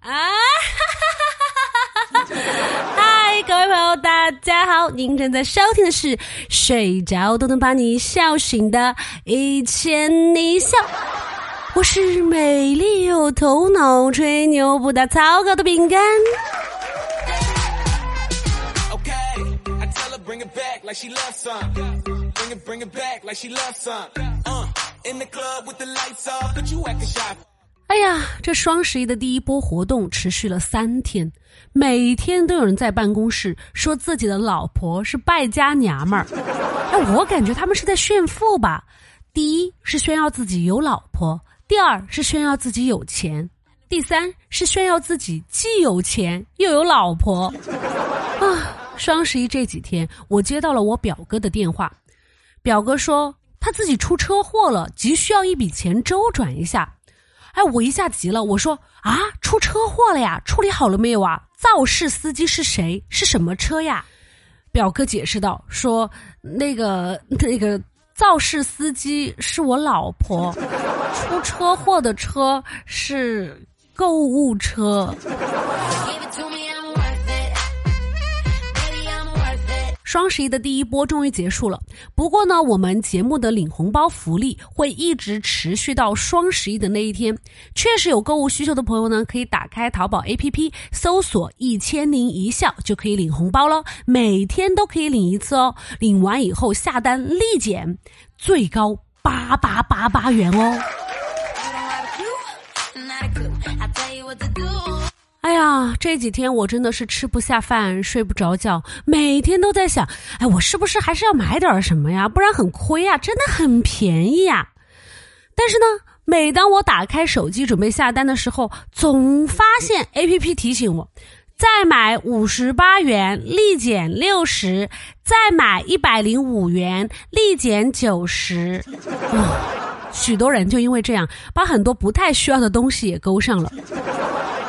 啊！嗨，各位朋友，大家好！您正在收听的是《睡着都能把你笑醒的一千你笑》，我是美丽又头脑、吹牛不打草稿的饼干。哎呀，这双十一的第一波活动持续了三天，每天都有人在办公室说自己的老婆是败家娘们儿。哎，我感觉他们是在炫富吧？第一是炫耀自己有老婆，第二是炫耀自己有钱，第三是炫耀自己既有钱又有老婆。啊，双十一这几天，我接到了我表哥的电话，表哥说他自己出车祸了，急需要一笔钱周转一下。哎，我一下急了，我说啊，出车祸了呀，处理好了没有啊？肇事司机是谁？是什么车呀？表哥解释道，说那个那个肇事司机是我老婆，出车祸的车是购物车。双十一的第一波终于结束了，不过呢，我们节目的领红包福利会一直持续到双十一的那一天。确实有购物需求的朋友呢，可以打开淘宝 APP 搜索“一千零一笑”就可以领红包了，每天都可以领一次哦。领完以后下单立减，最高八八八八元哦。哎呀，这几天我真的是吃不下饭，睡不着觉，每天都在想，哎，我是不是还是要买点什么呀？不然很亏呀，真的很便宜呀。但是呢，每当我打开手机准备下单的时候，总发现 A P P 提醒我，再买五十八元立减六十，再买一百零五元立减九十。许多人就因为这样，把很多不太需要的东西也勾上了。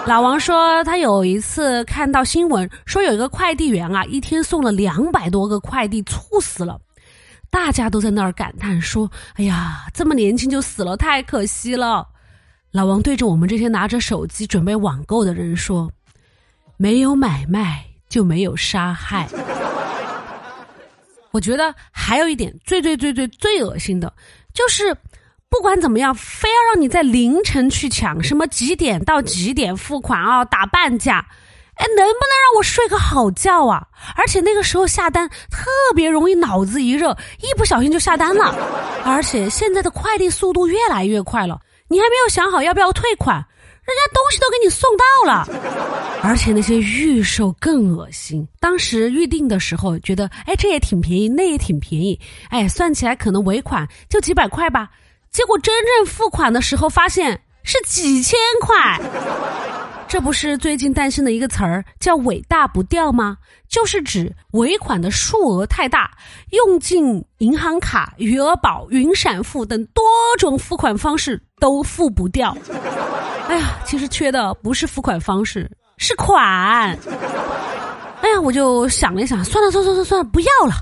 老王说，他有一次看到新闻，说有一个快递员啊，一天送了两百多个快递，猝死了。大家都在那儿感叹说：“哎呀，这么年轻就死了，太可惜了。”老王对着我们这些拿着手机准备网购的人说：“没有买卖就没有杀害。”我觉得还有一点最最最最最恶心的，就是。不管怎么样，非要让你在凌晨去抢什么几点到几点付款啊，打半价，哎，能不能让我睡个好觉啊？而且那个时候下单特别容易脑子一热，一不小心就下单了。而且现在的快递速度越来越快了，你还没有想好要不要退款，人家东西都给你送到了。而且那些预售更恶心，当时预定的时候觉得，哎，这也挺便宜，那也挺便宜，哎，算起来可能尾款就几百块吧。结果真正付款的时候，发现是几千块。这不是最近诞生的一个词儿叫“尾大不掉”吗？就是指尾款的数额太大，用尽银行卡、余额宝、云闪付等多种付款方式都付不掉。哎呀，其实缺的不是付款方式，是款。哎呀，我就想了一想，算了算了算了算了，不要了。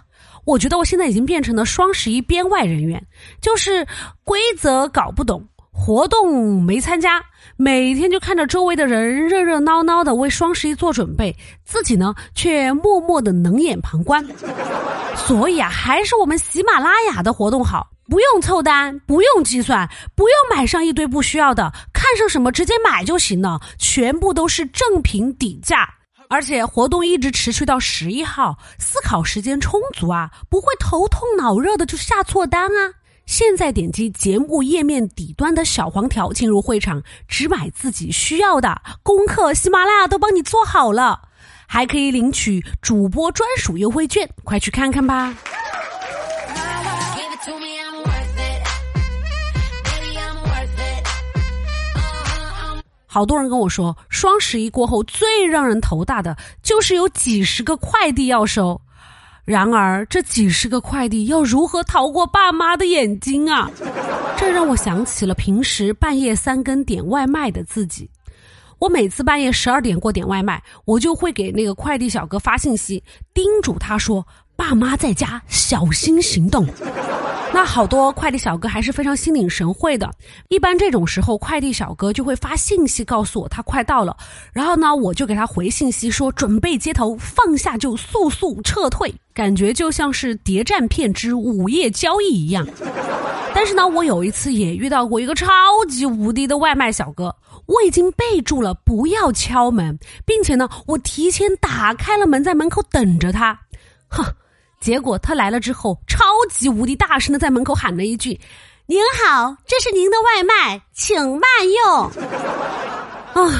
我觉得我现在已经变成了双十一编外人员，就是规则搞不懂，活动没参加，每天就看着周围的人热热闹闹的为双十一做准备，自己呢却默默的冷眼旁观。所以啊，还是我们喜马拉雅的活动好，不用凑单，不用计算，不用买上一堆不需要的，看上什么直接买就行了，全部都是正品底价。而且活动一直持续到十一号，思考时间充足啊，不会头痛脑热的就下错单啊。现在点击节目页面底端的小黄条进入会场，只买自己需要的功课，喜马拉雅都帮你做好了，还可以领取主播专属优惠券，快去看看吧。好多人跟我说，双十一过后最让人头大的就是有几十个快递要收，然而这几十个快递要如何逃过爸妈的眼睛啊？这让我想起了平时半夜三更点外卖的自己。我每次半夜十二点过点外卖，我就会给那个快递小哥发信息，叮嘱他说：“爸妈在家，小心行动。”那好多快递小哥还是非常心领神会的。一般这种时候，快递小哥就会发信息告诉我他快到了，然后呢，我就给他回信息说准备接头，放下就速速撤退，感觉就像是谍战片之午夜交易一样。但是呢，我有一次也遇到过一个超级无敌的外卖小哥，我已经备注了不要敲门，并且呢，我提前打开了门，在门口等着他，哼。结果他来了之后，超级无敌大声的在门口喊了一句：“您好，这是您的外卖，请慢用。”啊，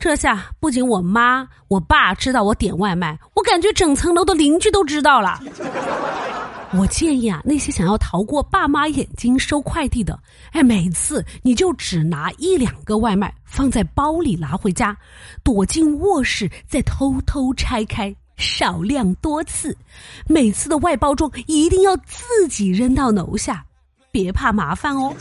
这下不仅我妈、我爸知道我点外卖，我感觉整层楼的邻居都知道了。我建议啊，那些想要逃过爸妈眼睛收快递的，哎，每次你就只拿一两个外卖放在包里拿回家，躲进卧室再偷偷拆开。少量多次，每次的外包装一定要自己扔到楼下，别怕麻烦哦。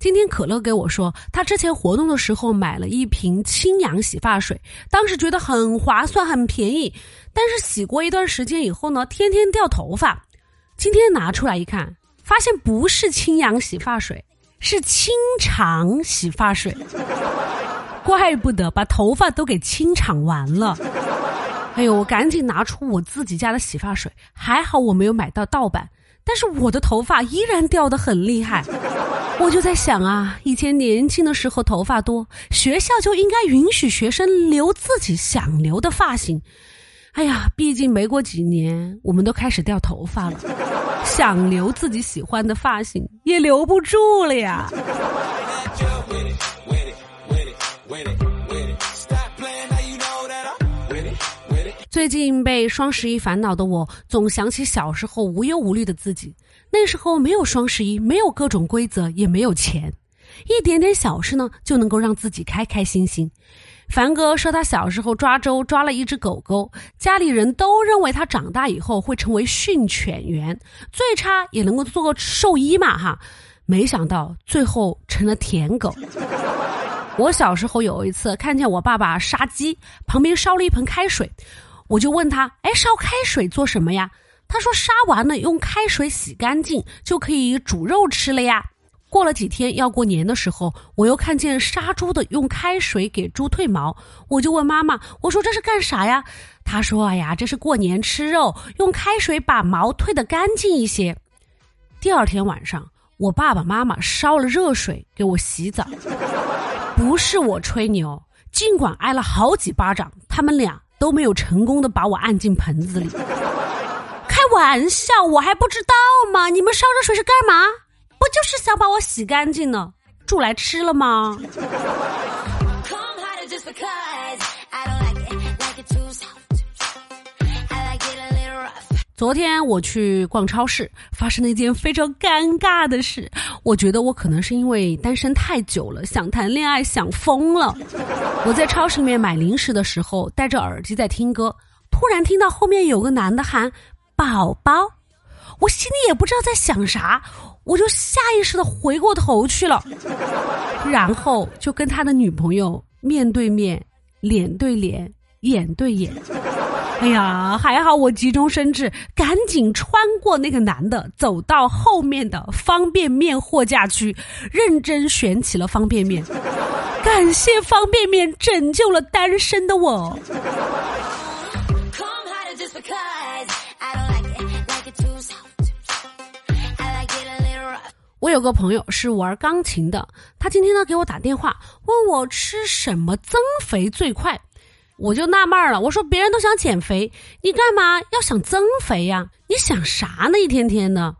今天可乐给我说，他之前活动的时候买了一瓶清扬洗发水，当时觉得很划算、很便宜，但是洗过一段时间以后呢，天天掉头发。今天拿出来一看，发现不是清扬洗发水。是清肠洗发水，怪不得把头发都给清场完了。哎呦，我赶紧拿出我自己家的洗发水，还好我没有买到盗版，但是我的头发依然掉得很厉害。我就在想啊，以前年轻的时候头发多，学校就应该允许学生留自己想留的发型。哎呀，毕竟没过几年，我们都开始掉头发了。想留自己喜欢的发型也留不住了呀。最近被双十一烦恼的我，总想起小时候无忧无虑的自己。那时候没有双十一，没有各种规则，也没有钱，一点点小事呢就能够让自己开开心心。凡哥说，他小时候抓周抓了一只狗狗，家里人都认为他长大以后会成为训犬员，最差也能够做个兽医嘛哈。没想到最后成了舔狗。我小时候有一次看见我爸爸杀鸡，旁边烧了一盆开水，我就问他：“哎，烧开水做什么呀？”他说：“杀完了用开水洗干净，就可以煮肉吃了呀。”过了几天要过年的时候，我又看见杀猪的用开水给猪褪毛，我就问妈妈：“我说这是干啥呀？”她说：“哎呀，这是过年吃肉，用开水把毛褪得干净一些。”第二天晚上，我爸爸妈妈烧了热水给我洗澡，不是我吹牛，尽管挨了好几巴掌，他们俩都没有成功的把我按进盆子里。开玩笑，我还不知道吗？你们烧热水是干嘛？不就是想把我洗干净呢，煮来吃了吗？昨天我去逛超市，发生了一件非常尴尬的事。我觉得我可能是因为单身太久了，想谈恋爱想疯了。我在超市里面买零食的时候，戴着耳机在听歌，突然听到后面有个男的喊“宝宝”，我心里也不知道在想啥。我就下意识的回过头去了，然后就跟他的女朋友面对面、脸对脸、眼对眼。哎呀，还好我急中生智，赶紧穿过那个男的，走到后面的方便面货架区，认真选起了方便面。感谢方便面拯救了单身的我。我有个朋友是玩钢琴的，他今天呢给我打电话，问我吃什么增肥最快，我就纳闷了，我说别人都想减肥，你干嘛要想增肥呀？你想啥呢？一天天的。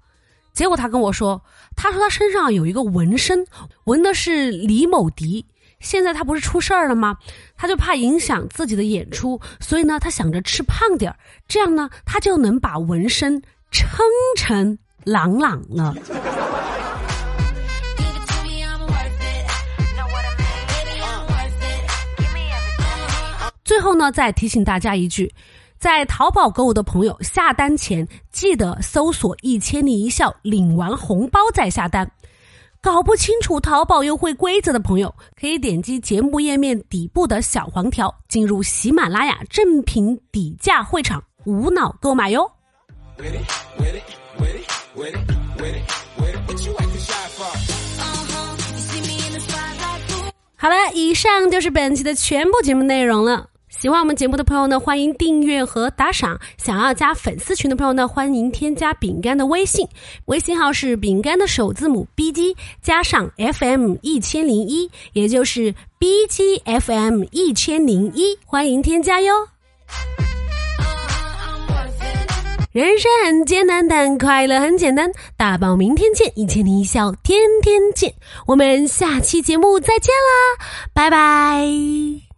结果他跟我说，他说他身上有一个纹身，纹的是李某迪，现在他不是出事儿了吗？他就怕影响自己的演出，所以呢，他想着吃胖点儿，这样呢，他就能把纹身撑成朗朗了。最后呢，再提醒大家一句，在淘宝购物的朋友下单前记得搜索“一千零一笑”，领完红包再下单。搞不清楚淘宝优惠规则的朋友，可以点击节目页面底部的小黄条，进入喜马拉雅正品底价会场，无脑购买哟。好了，以上就是本期的全部节目内容了。喜欢我们节目的朋友呢，欢迎订阅和打赏。想要加粉丝群的朋友呢，欢迎添加饼干的微信，微信号是饼干的首字母 B G 加上 F M 一千零一，也就是 B G F M 一千零一，欢迎添加哟。人生很艰难，但快乐很简单。大宝，明天见！一千零一笑，天天见。我们下期节目再见啦，拜拜。